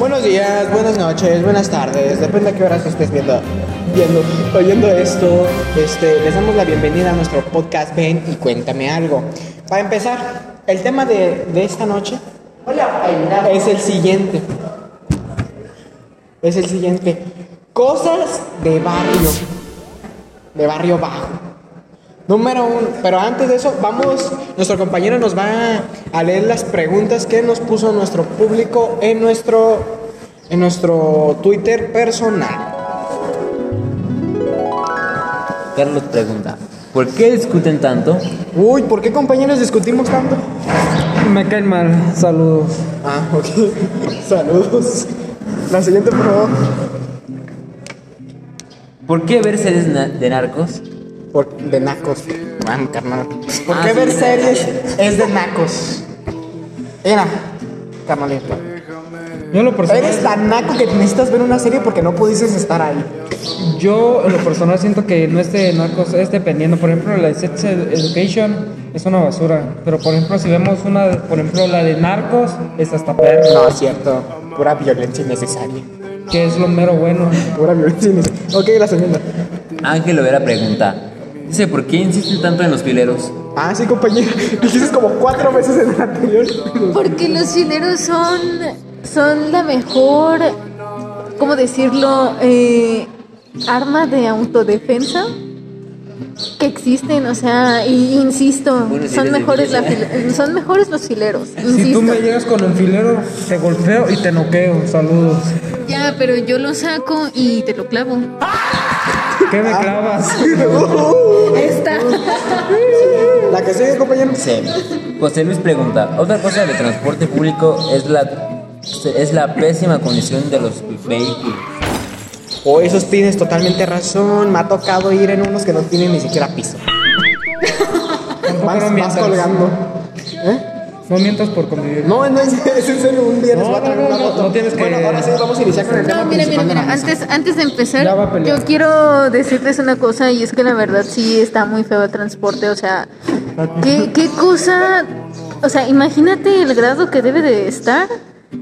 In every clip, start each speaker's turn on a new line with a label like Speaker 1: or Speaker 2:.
Speaker 1: Buenos días, buenas noches, buenas tardes, depende a qué horas estés viendo, viendo, oyendo esto. Este, les damos la bienvenida a nuestro podcast Ven y cuéntame algo. Para empezar, el tema de, de esta noche es el siguiente. Es el siguiente. Cosas de barrio. De barrio bajo. Número uno. Pero antes de eso, vamos. Nuestro compañero nos va a leer las preguntas que nos puso nuestro público en nuestro, en nuestro Twitter personal.
Speaker 2: Carlos pregunta, ¿por qué discuten tanto?
Speaker 1: Uy, ¿por qué compañeros discutimos tanto?
Speaker 3: Me caen mal, saludos.
Speaker 1: Ah, ok. Saludos. La siguiente, por favor.
Speaker 2: ¿Por qué ver series de narcos?
Speaker 1: Por, de nacos. Man, carnal. ¿Por
Speaker 2: Ah,
Speaker 1: qué
Speaker 2: sí,
Speaker 1: ver series es de nacos? Era, carnalito.
Speaker 3: Yo en lo personal,
Speaker 1: Eres tan naco que necesitas ver una serie porque no pudiste estar ahí.
Speaker 3: yo en lo personal siento que no es de narcos, es dependiendo. Por ejemplo, la de Sex Education es una basura. Pero por ejemplo, si vemos una, por ejemplo, la de narcos, es hasta perro,
Speaker 1: No, es cierto. Pura violencia innecesaria.
Speaker 3: que es lo mero bueno.
Speaker 1: Pura violencia innecesaria. Ok, la segunda.
Speaker 2: Ángel Lovera pregunta, dice, ¿por qué insisten tanto en los fileros?
Speaker 1: Ah, sí, compañero. Dijiste como cuatro veces en el anterior.
Speaker 4: Porque los fileros son, son la mejor, ¿cómo decirlo? Eh, arma de autodefensa que existen, o sea, y insisto,
Speaker 2: Bueno,
Speaker 4: son mejores, la file- son mejores los fileros,
Speaker 3: Si tú
Speaker 4: insisto.
Speaker 3: me llegas con un filero, te golpeo y te noqueo. Saludos.
Speaker 4: Ya, pero yo lo saco y te lo clavo.
Speaker 3: ¿Qué me clavas?
Speaker 4: Está.
Speaker 1: La que sigue, compañero.
Speaker 2: Sí. José Luis pregunta, otra cosa del transporte público es la, es la pésima condición de los vehículos.
Speaker 1: O Oh, esos tienes totalmente razón. Me ha tocado ir en unos que no tienen ni siquiera piso. Vas, vas colgando. ¿Eh?
Speaker 3: No mientas por convivir.
Speaker 1: No, no es, es en serio, un día les
Speaker 3: No,
Speaker 1: voy a traer
Speaker 3: no,
Speaker 1: una
Speaker 3: no,
Speaker 1: foto.
Speaker 3: no tienes que-
Speaker 1: Bueno, ahora sí, vamos a iniciar con el tema
Speaker 4: No, mira, mira,
Speaker 1: principal de la
Speaker 4: mira, antes, antes de empezar,
Speaker 3: Ya va a pelear.
Speaker 4: yo quiero decirles una cosa y es que la verdad sí está muy feo el transporte, o sea, ¿qué, qué cosa? O sea, imagínate el grado que debe de estar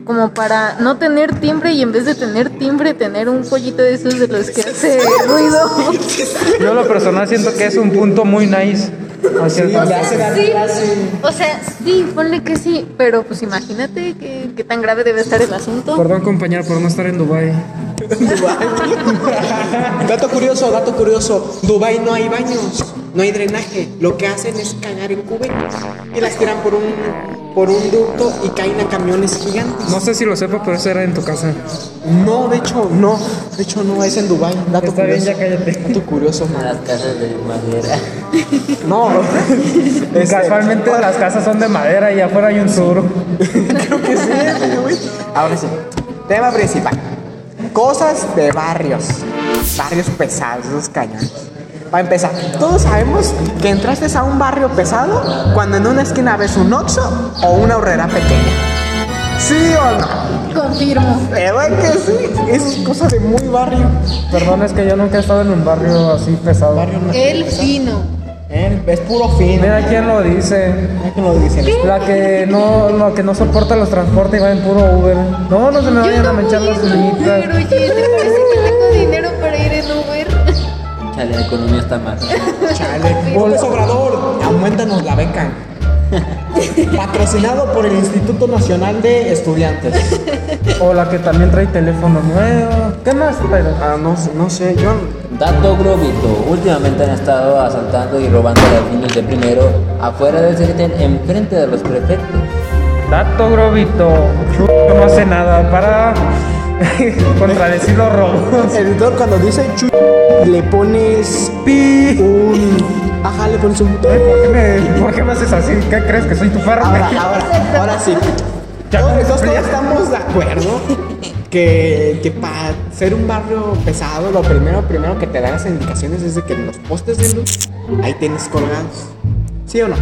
Speaker 4: como para no tener timbre y en vez de tener timbre tener un pollito de esos de los que hace ruido.
Speaker 3: Yo lo personal siento que es un punto muy nice.
Speaker 1: Sí,
Speaker 4: o sea, sí, ponle que sí, pero pues imagínate qué, qué tan grave debe estar el asunto.
Speaker 3: Perdón compañero por no estar en Dubai.
Speaker 1: dato curioso, dato curioso. Dubai no hay baños, no hay drenaje. Lo que hacen es cagar en cubetas y las tiran por un por un ducto y caen a camiones gigantes.
Speaker 3: No sé si lo sepa, pero eso era en tu casa.
Speaker 1: No, de hecho no, de hecho no es en Dubai. Dato
Speaker 3: Está bien, ya cállate.
Speaker 1: Dato curioso, man.
Speaker 2: Las casas de madera.
Speaker 1: No, este,
Speaker 3: Casualmente las casas son de madera y afuera hay un sur.
Speaker 1: Creo que sí, güey. Ahora sí. Tema principal. Cosas de barrios. Barrios pesados, esos cañones. Para empezar, todos sabemos que entraste a un barrio pesado cuando en una esquina ves un Oxxo o una horrera pequeña. ¿Sí o no?
Speaker 4: Confirmo.
Speaker 1: ¿Verdad que sí? Eso es cosa de muy barrio.
Speaker 3: Perdón, es que yo nunca he estado en un barrio así pesado.
Speaker 1: Barrio no.
Speaker 4: El fino.
Speaker 1: Eh, Es puro fin.
Speaker 3: Mira quién lo dice.
Speaker 1: Mira que lo dicen.
Speaker 3: La que no, la que no soporta los transportes y va en puro Uber. No, no se me vayan a manchar las
Speaker 4: Uber,
Speaker 3: uñitas.
Speaker 4: oye, ¿te parece que tengo dinero para ir en Uber?
Speaker 2: Chale, la economía está mal.
Speaker 1: Chale. López Obrador, aumentanos la beca. Patrocinado por el Instituto Nacional de Estudiantes.
Speaker 3: O la que también trae teléfono nuevo. ¿Qué más? Pero,
Speaker 1: Ah, no, sé- no sé, yo.
Speaker 2: Dato Globito, últimamente han estado asaltando y robando a los niños de primero afuera del CETEN en frente de los prefectos.
Speaker 3: dato Grobito. Chulo no hace nada para contradecir los robos.
Speaker 1: Editor, cuando dice chu, le pones
Speaker 3: Pi.
Speaker 1: un. Ajá, le pones un.
Speaker 3: ¿Por qué, me, ¿Por qué me haces así? ¿Qué crees que soy tu perro?
Speaker 1: Ahora, ahora, ahora sí. Todos, todos estamos de acuerdo que, que para ser un barrio pesado, lo primero, primero que te dan las indicaciones es de que en los postes de luz ahí tienes colgados. ¿Sí o no?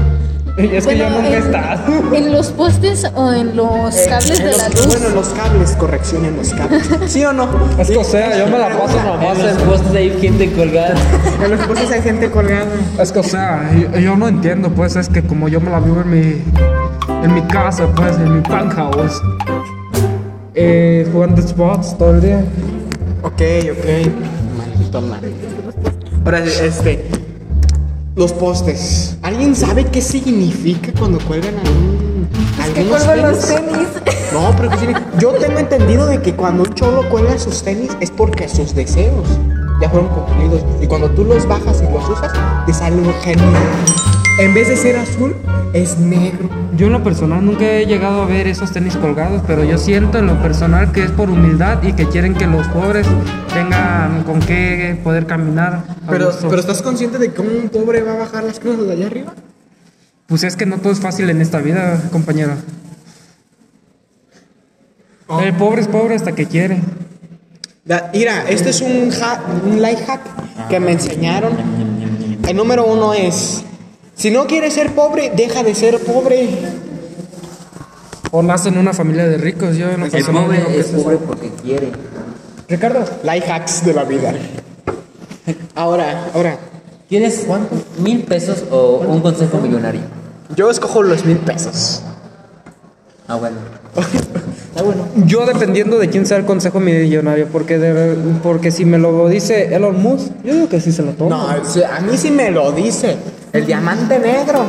Speaker 3: Y es que yo nunca he
Speaker 4: en-
Speaker 3: estado.
Speaker 4: ¿En los postes o en los cables
Speaker 1: En
Speaker 4: de
Speaker 1: los-
Speaker 4: la luz?
Speaker 1: Bueno, en los cables, corrección en los cables. ¿Sí o no?
Speaker 3: Es que, o sea, yo me la paso nomás
Speaker 2: En los
Speaker 3: en...
Speaker 2: postes hay gente colgada.
Speaker 1: En los postes hay gente colgada.
Speaker 3: Es que, o sea, yo, yo no entiendo, pues, es que como yo me la vivo en mi, en mi casa, pues, en mi penthouse, eh, jugando Xbox todo el día.
Speaker 1: Ok, ok. Maldito mal. Ahora, este. Los postes. ¿Alguien sabe qué significa cuando cuelgan algún,
Speaker 4: Que
Speaker 1: algunos
Speaker 4: cuelgan los
Speaker 1: tenis?
Speaker 4: tenis.
Speaker 1: No, pero ¿qué significa? Yo tengo entendido de que cuando un cholo cuelga sus tenis es porque sus deseos ya fueron cumplidos. Y cuando tú los bajas y los usas, te sale un genio. En vez de ser azul, es negro.
Speaker 3: Yo en lo personal nunca he llegado a ver esos tenis colgados, pero yo siento en lo personal que es por humildad y que quieren que los pobres tengan con qué poder caminar.
Speaker 1: Pero,
Speaker 3: gusto.
Speaker 1: pero ¿estás consciente de que un pobre va a bajar las cosas de allá arriba?
Speaker 3: Pues es que no todo es fácil en esta vida, compañero.
Speaker 1: Oh.
Speaker 3: El pobre es pobre hasta que quiere.
Speaker 1: Da- Mira, este es un, ha- un life hack que me enseñaron. El número uno es, si no quieres ser pobre, deja de ser pobre.
Speaker 3: O nace en una familia de ricos, yo en lo
Speaker 2: El
Speaker 3: personal
Speaker 2: pobre
Speaker 3: que
Speaker 2: es pobre porque quiere.
Speaker 3: Ricardo,
Speaker 1: Life hacks de la vida. Ahora, ahora,
Speaker 2: ¿Quieres cuánto? ¿Mil pesos o un consejo millonario?
Speaker 1: yo escojo los mil pesos.
Speaker 2: Ah, bueno.
Speaker 1: Está bueno.
Speaker 3: yo dependiendo de quién sea el consejo millonario, porque, de- porque si me lo dice Elon Musk, yo digo que sí se lo tomo.
Speaker 1: No, a mí sí me lo dice. El diamante negro.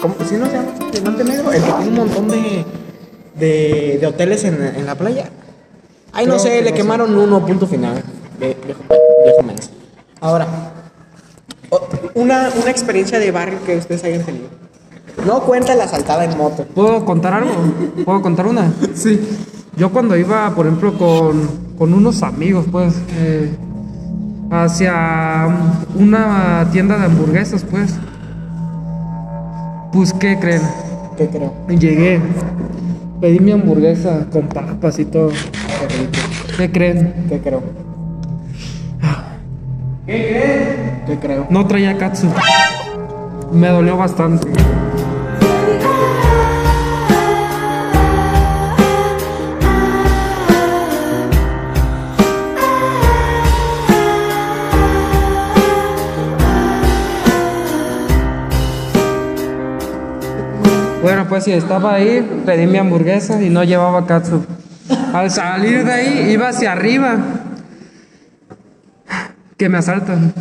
Speaker 1: ¿Cómo? ¿Sí no se llama así? diamante negro? El que tiene un montón de, de, de hoteles en, en la playa. Ay, no sé,
Speaker 3: que
Speaker 1: le
Speaker 3: no
Speaker 1: quemaron uno, punto final. Ve- Viejo, viejo menso. Ahora, una, una experiencia de barrio que ustedes hayan tenido. No cuenta la saltada en moto.
Speaker 3: ¿Puedo contar algo? ¿Puedo contar una?
Speaker 1: Sí.
Speaker 3: Yo cuando iba, por ejemplo, con, con unos amigos, pues, eh, hacia una tienda de hamburguesas, pues, pues, ¿qué creen?
Speaker 1: ¿Qué creo?
Speaker 3: Llegué, pedí mi hamburguesa con papas y todo. ¿Qué creen?
Speaker 1: ¿Qué creo? ¿Qué creen? ¿Qué creo?
Speaker 3: No traía katsu. Me dolió bastante. Pues si estaba ahí, pedí mi hamburguesa y no llevaba katsu. Al salir de ahí, iba hacia arriba. Que me asaltan.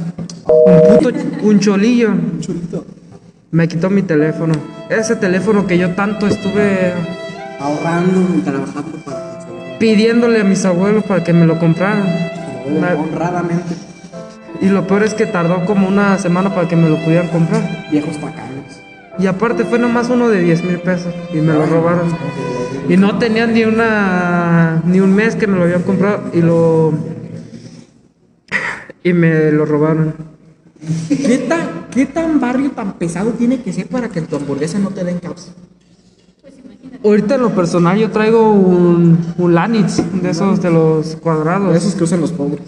Speaker 3: Un puto, un cholillo.
Speaker 1: Chulito.
Speaker 3: Me quitó mi teléfono. Ese teléfono que yo tanto estuve
Speaker 1: Ahorrando y trabajando para
Speaker 3: pidiéndole a mis abuelos para que me lo compraran.
Speaker 1: Honradamente.
Speaker 3: Y lo peor es que tardó como una semana para que me lo pudieran comprar.
Speaker 1: Viejos tacaños.
Speaker 3: Y aparte fue nomás uno de 10 mil pesos y me lo robaron. Y no tenían ni una ni un mes que me lo habían comprado y lo y me lo robaron.
Speaker 1: ¿Qué tan, ¿Qué tan barrio tan pesado tiene que ser para que en tu hamburguesa no te den caos?
Speaker 3: Ahorita en lo personal yo traigo un, un Lanitz de esos de los cuadrados.
Speaker 1: Esos que usan los pobres.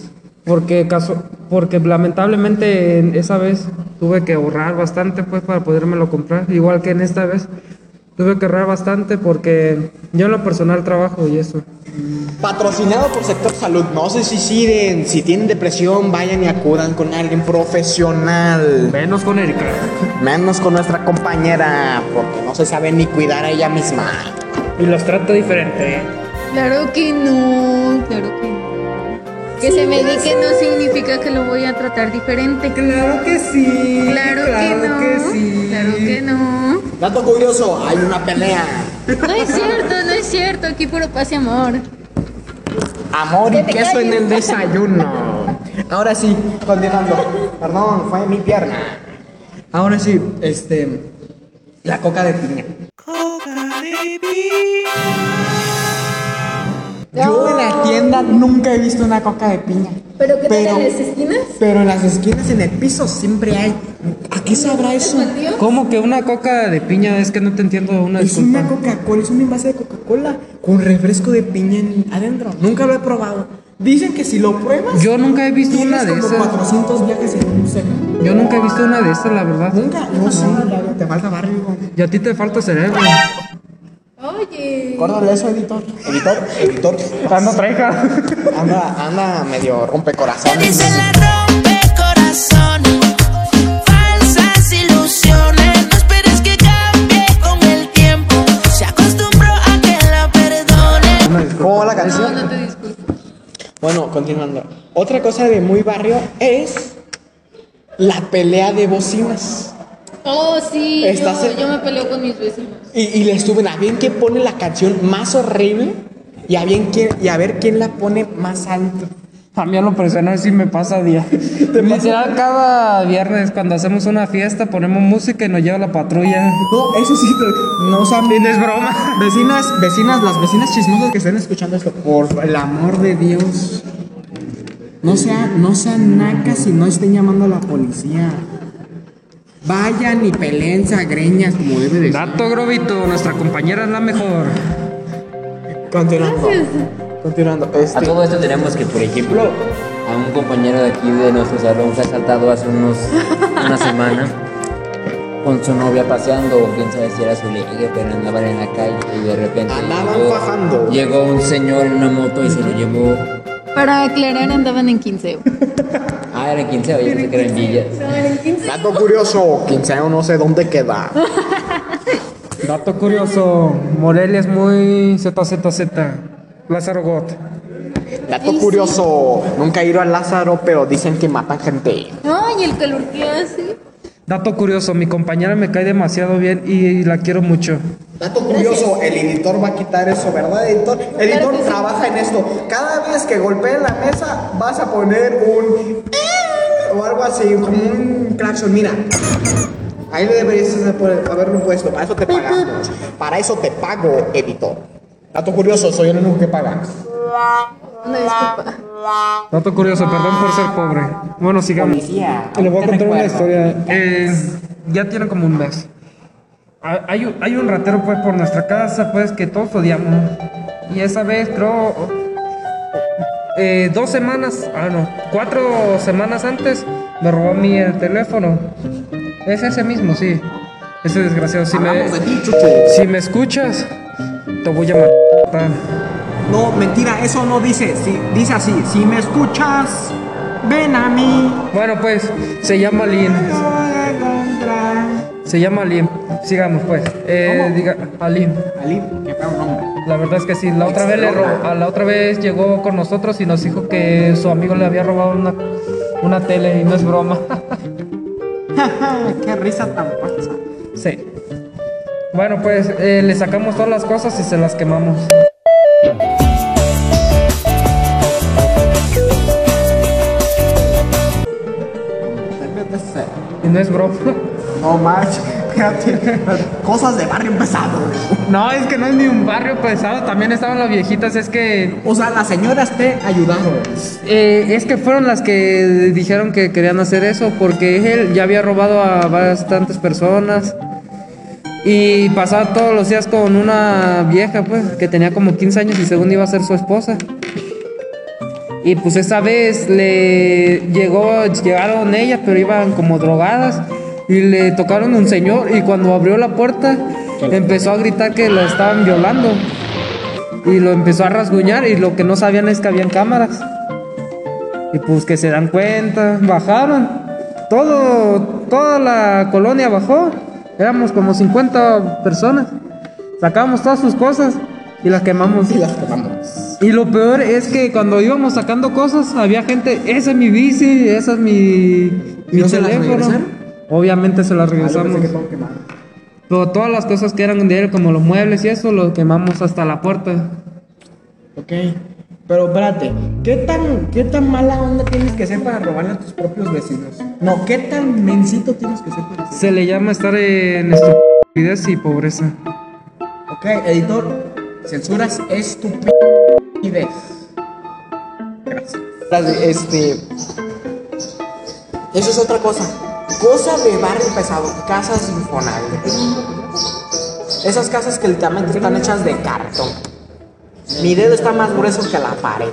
Speaker 3: Porque, caso, porque lamentablemente en esa vez tuve que ahorrar bastante pues para podérmelo comprar. Igual que en esta vez tuve que ahorrar bastante porque yo en lo personal trabajo y eso.
Speaker 1: Patrocinado por Sector Salud. No se suiciden. Si tienen depresión, vayan y acudan con alguien profesional.
Speaker 3: Menos con Erika.
Speaker 1: Menos con nuestra compañera, porque no se sabe ni cuidar a ella misma.
Speaker 3: Y los trata diferente. ¿eh?
Speaker 4: Claro que no, claro que no. Que se medique no significa que lo voy a tratar diferente.
Speaker 3: Claro que sí.
Speaker 4: Claro, que no. Claro que no.
Speaker 1: Dato curioso, hay una pelea.
Speaker 4: No es cierto, no es cierto. Aquí puro paz y amor.
Speaker 1: Amor y
Speaker 4: Que
Speaker 1: queso en el desayuno. Ahora sí, continuando. Perdón, fue mi pierna. Ahora sí, este. La coca de piña. Yo en la tienda nunca he visto una coca de piña.
Speaker 4: ¿Pero qué tal
Speaker 1: Pero-
Speaker 4: en las esquinas?
Speaker 1: Pero en las esquinas, en el piso, siempre hay. ¿A qué sabrá eso?
Speaker 4: ¿Tío?
Speaker 3: ¿Cómo que una coca de piña? Es que no te entiendo una
Speaker 1: Es
Speaker 3: disculpa.
Speaker 1: una Coca-Cola, es un envase de Coca-Cola con refresco de piña en- adentro. Nunca lo he probado. Dicen que si lo pruebas,
Speaker 3: Yo nunca he visto una de
Speaker 1: como
Speaker 3: esas.
Speaker 1: 400 viajes en un segundo.
Speaker 3: Yo nunca he visto una de esas, la verdad.
Speaker 1: Nunca, no sé, Laura, te falta barrio.
Speaker 3: Y a ti te falta cerebro.
Speaker 4: Oye.
Speaker 1: Córdale eso, editor. Editor, editor.
Speaker 3: Ando treja.
Speaker 1: Anda, anda medio rompecorazones.
Speaker 5: Dice la rompe corazones, falsas ilusiones. No esperes que cambie con el tiempo. Se acostumbró a que la perdone.
Speaker 1: ¿Cómo va la
Speaker 4: No,
Speaker 1: canción?
Speaker 4: no te disculpo.
Speaker 1: Bueno, continuando. Otra cosa de muy barrio es la pelea de bocinas.
Speaker 4: Oh, sí,
Speaker 1: Estás
Speaker 4: yo,
Speaker 1: en-
Speaker 4: yo me peleo con mis vecinos.
Speaker 1: Y, y le estuve a bien quién pone la canción más horrible y a, bien quién, y a ver quién la pone más alto.
Speaker 3: A mí a lo personal sí me pasa a día. Literal, cada viernes cuando hacemos una fiesta ponemos música y nos lleva la patrulla.
Speaker 1: No, eso sí, no saben.
Speaker 3: Es broma.
Speaker 1: Vecinas, vecinas, las vecinas chismosas que estén escuchando esto, por el amor de Dios. No sean, no sean nacas y no estén llamando a la policía. Vayan y peleense a greñas como debe de ser.
Speaker 3: Dato Grobito, nuestra compañera es la mejor.
Speaker 1: Continuando. Continuando.
Speaker 2: A
Speaker 1: Este,
Speaker 2: todo esto tenemos que, por ejemplo, a un compañero de aquí de nuestro salón fue asaltado hace unos, una semana con su novia paseando, o quién sabe si era su ligue, pero andaban en la calle y de repente
Speaker 1: Andaban
Speaker 2: llegó,
Speaker 1: fajando.
Speaker 2: llegó un señor en una moto y se lo llevó.
Speaker 4: Para aclarar, andaban en quinceo.
Speaker 2: Ah, era en 15, yo pensé que era en Villas.
Speaker 1: dato curioso, quinceo no sé dónde queda.
Speaker 3: Dato curioso, Morelia es muy ZZZ. Lázaro Got.
Speaker 1: Dato curioso, nunca he ido a Lázaro, pero dicen que matan gente.
Speaker 4: Ay, el calor que hace.
Speaker 3: Dato curioso, mi compañera me cae demasiado bien y la quiero mucho.
Speaker 1: Dato curioso, el editor va a quitar eso, ¿verdad, editor? Editor trabaja en esto. Cada vez que golpeen la mesa, vas a poner un. O algo así, como un claxon. Mira, ahí le deberías haberlo puesto. Para eso te pagamos. Para eso te pago, editor. Dato curioso, soy el único que paga.
Speaker 4: Una disculpa.
Speaker 3: Dato curioso, perdón por ser pobre. Bueno, sigamos.
Speaker 1: Policía.
Speaker 3: Le voy a contar una historia. Eh, ya tiene como un mes. Ha- Hay, un- hay un ratero pues por nuestra casa, pues que todos odiamos. Y esa vez creo eh, dos semanas, ah no, cuatro semanas antes me robó mi el teléfono. Es ese mismo, sí. Ese desgraciado. Si me,
Speaker 1: Hablamos de ti,
Speaker 3: si me escuchas, te voy a matar.
Speaker 1: No, mentira, eso no dice. Sí, dice así: si me escuchas, ven a mí.
Speaker 3: Bueno, pues se llama Lin. Se llama Alim. Sigamos pues. Eh,
Speaker 1: ¿Cómo?
Speaker 3: diga, Alim.
Speaker 1: Ali, qué feo nombre.
Speaker 3: La verdad es que sí. La otra vez le ro- a la otra vez llegó con nosotros y nos dijo que su amigo le había robado una, una tele y no es broma.
Speaker 1: qué risa tan falsa.
Speaker 3: sí. Bueno, pues eh, le sacamos todas las cosas y se las quemamos. Y no es broma.
Speaker 1: No espérate. Cosas de barrio pesado.
Speaker 3: No, es que no es ni un barrio pesado. También estaban las viejitas. Es que
Speaker 1: O sea, las señoras te ayudaron.
Speaker 3: Eh, es que fueron las que dijeron que querían hacer eso porque él ya había robado a bastantes personas y pasaba todos los días con una vieja pues que tenía como 15 años y según iba a ser su esposa. Y pues esa vez le llegó, llegaron ellas, pero iban como drogadas y le tocaron un señor y cuando abrió la puerta empezó a gritar que la estaban violando y lo empezó a rasguñar y lo que no sabían es que habían cámaras. Y pues que se dan cuenta, bajaron. Todo, toda la colonia bajó. Éramos como 50 personas. Sacamos todas sus cosas y las quemamos.
Speaker 1: Y las quemamos.
Speaker 3: Y lo peor es que cuando íbamos sacando cosas, había gente, esa es mi bici, esa es mi, mi
Speaker 1: no se
Speaker 3: teléfono.
Speaker 1: regresaron?
Speaker 3: Obviamente se las
Speaker 1: Ah,
Speaker 3: regresamos. Pero todas las cosas que eran de él, como los muebles y eso, lo quemamos hasta la puerta.
Speaker 1: Ok. Pero espérate, ¿qué tan, ¿qué tan mala onda tienes que ser para robarle a tus propios vecinos? No, ¿qué tan mensito tienes que ser para?
Speaker 3: Se le llama estar en estupidez y pobreza.
Speaker 1: Ok, editor, censuras estupidez. Gracias. Este. Eso es otra cosa. Cosa de barrio pesado, casas Infonavit. Esas casas que literalmente están hechas de cartón. Mi dedo está más grueso que la pared.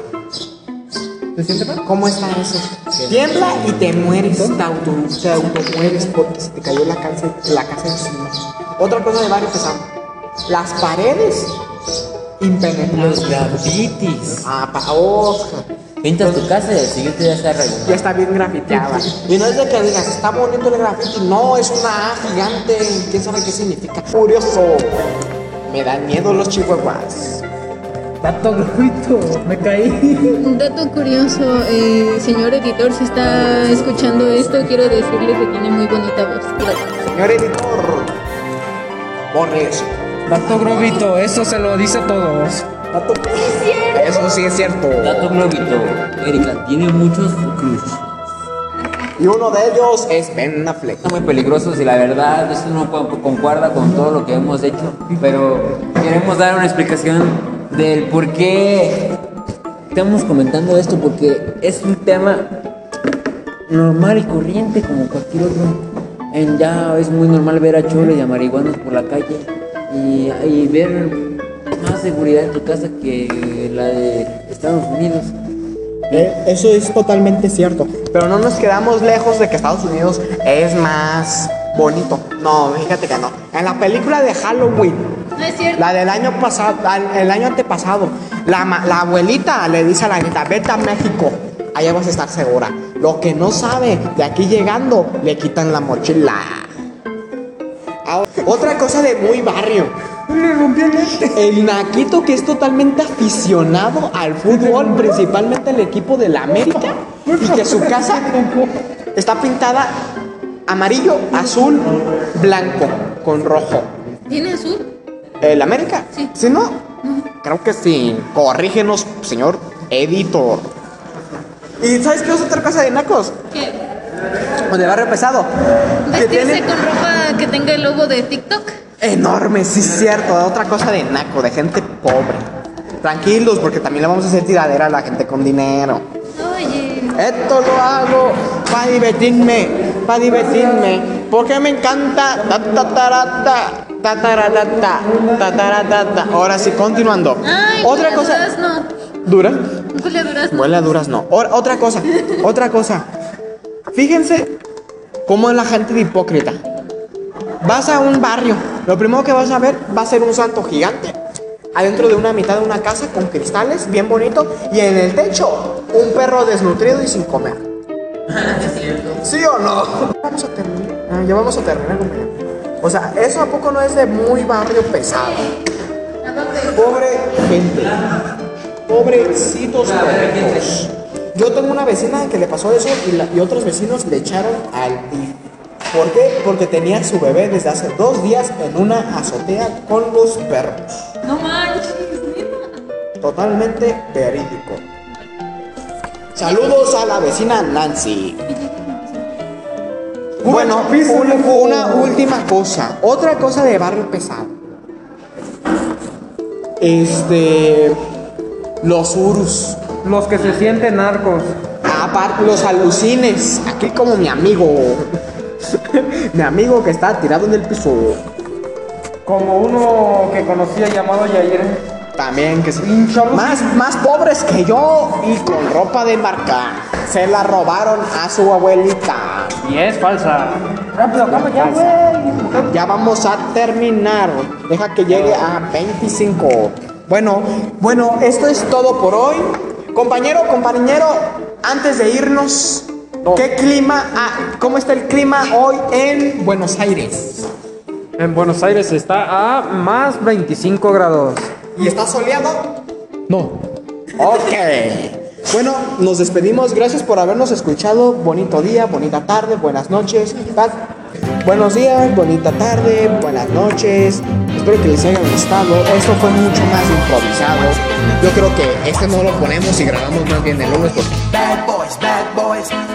Speaker 3: ¿Te sientes mal?
Speaker 1: ¿Cómo está eso? Tiembla y te mueres, te auto, te automueres porque se te cayó la casa, la casa encima. Otra cosa de barrio pesado. Las paredes impenetrables.
Speaker 2: Los grafitis.
Speaker 1: Ah, pa Oscar.
Speaker 2: Pintas tu casa y el siguiente ya está rayado.
Speaker 1: Ya está bien grafiteada. Y no es de que digas, está bonito el grafiti. No, es una A gigante. ¿Quién sabe qué significa? Curioso. Me dan miedo los chihuahuas.
Speaker 3: Dato gratuito, me caí.
Speaker 4: Un dato curioso, eh, señor editor, si está escuchando esto, quiero decirle que tiene muy bonita voz. Gracias.
Speaker 1: Señor editor, borre eso.
Speaker 3: Dato gratuito, eso se lo dice a todos.
Speaker 1: Dato- Eso sí es cierto.
Speaker 2: Dato globito. Erika tiene muchos crush.
Speaker 1: Y uno de ellos es Ben Affleck.
Speaker 2: Son muy peligrosos y la verdad eso no co- concuerda con todo lo que hemos hecho. Pero queremos dar una explicación del por qué estamos comentando esto. Porque es un tema normal y corriente como cualquier otro. En ya es muy normal ver a choles y a marihuanos por la calle y, y ver más seguridad en tu casa que la de Estados Unidos.
Speaker 1: Eh, eso es totalmente cierto. Pero no nos quedamos lejos de que Estados Unidos es más bonito. No, fíjate que no. En la película de Halloween,
Speaker 4: No es cierto.
Speaker 1: la del año pasado, el año antepasado, la, la abuelita le dice a la nieta, vete a México, allá vas a estar segura. Lo que no sabe, de aquí llegando, le quitan la mochila. Otra cosa de muy barrio. El Naquito que es totalmente aficionado al fútbol, principalmente el equipo de la América, y que su casa está pintada amarillo, azul, blanco, con rojo.
Speaker 4: ¿Tiene azul?
Speaker 1: ¿El América?
Speaker 4: Sí.
Speaker 1: ¿Sí no? Creo que sí. Corrígenos, señor editor. ¿Y sabes qué es otra cosa de Nacos?
Speaker 4: ¿Qué?
Speaker 1: O de barrio pesado. Que
Speaker 4: ¿Vestirse
Speaker 1: tiene
Speaker 4: con ropa que tenga el logo de TikTok?
Speaker 1: enorme, sí es cierto. Otra cosa de Naco, de gente pobre. Tranquilos, porque también le vamos a hacer tiradera a la gente con dinero.
Speaker 4: Oye.
Speaker 1: Esto lo hago para divertirme, para divertirme, porque me encanta. Ta, ta, tarata, ta, taratata, ta, taratata. Ahora sí, continuando.
Speaker 4: Ay,
Speaker 1: Otra cosa.
Speaker 4: durazno.
Speaker 1: ¿Dura?
Speaker 4: Huele a durazno.
Speaker 1: Huele a durazno. O- otra cosa, otra cosa. Fíjense cómo es la gente de hipócrita. Vas a un barrio, lo primero que vas a ver va a ser un santo gigante. Adentro de una mitad de una casa con cristales, bien bonito, y en el techo un perro desnutrido y sin comer. ¿Sí o no? Vamos a terminar. Ah, ya vamos a terminar. O sea, eso a poco no es de muy barrio pesado. Pobre gente. Pobrecitos perritos. Yo tengo una vecina que le pasó eso y, la- y otros vecinos le echaron al. ¿Por qué? Porque tenía su bebé desde hace dos días en una azotea con los perros.
Speaker 4: No manches, neta.
Speaker 1: Totalmente verídico. Saludos a la vecina Nancy. Bueno, una, una última cosa. Otra cosa de barrio pesado. Este. Los urus.
Speaker 3: Los que se sienten narcos.
Speaker 1: Aparte, los alucines. Aquí como mi amigo. mi amigo que está tirado en el piso.
Speaker 3: Como uno que conocía llamado Yair.
Speaker 1: También que sí. Más, más pobres que yo y con ropa de marca. Se la robaron a su abuelita.
Speaker 3: Y es falsa. Rápido, acaba ya, güey.
Speaker 1: Ya vamos a terminar. Deja que llegue a 25. Bueno, bueno, esto es todo por hoy. Compañero, compañero, antes de irnos, ¿qué clima, ah, cómo está el clima hoy en Buenos Aires?
Speaker 3: En Buenos Aires está a más 25 grados.
Speaker 1: ¿Y está soleado?
Speaker 3: No.
Speaker 1: Ok. Bueno, nos despedimos. Gracias por habernos escuchado. Bonito día, bonita tarde, buenas noches. Buenos días, bonita tarde, buenas noches. Espero que les haya gustado. Esto fue mucho más improvisado. Yo creo que este no lo ponemos y grabamos más bien el lunes porque
Speaker 5: Bad boys, bad boys,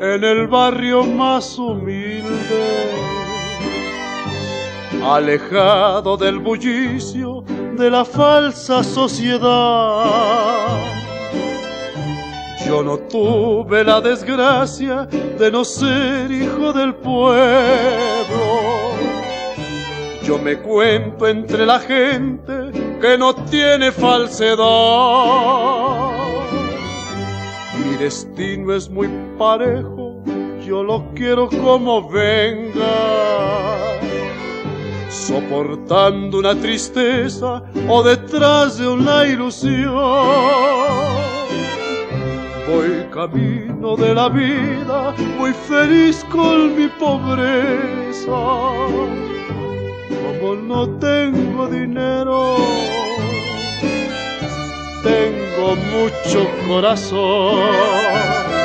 Speaker 6: en el barrio más humilde, alejado del bullicio de la falsa sociedad. Yo no tuve la desgracia de no ser hijo del pueblo. Yo me cuento entre la gente que no tiene falsedad. Mi destino es muy parejo, yo lo quiero como venga. Soportando una tristeza o detrás de una ilusión. Voy camino de la vida, muy feliz con mi pobreza. Como no tengo dinero, tengo mucho corazón.